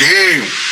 ninguém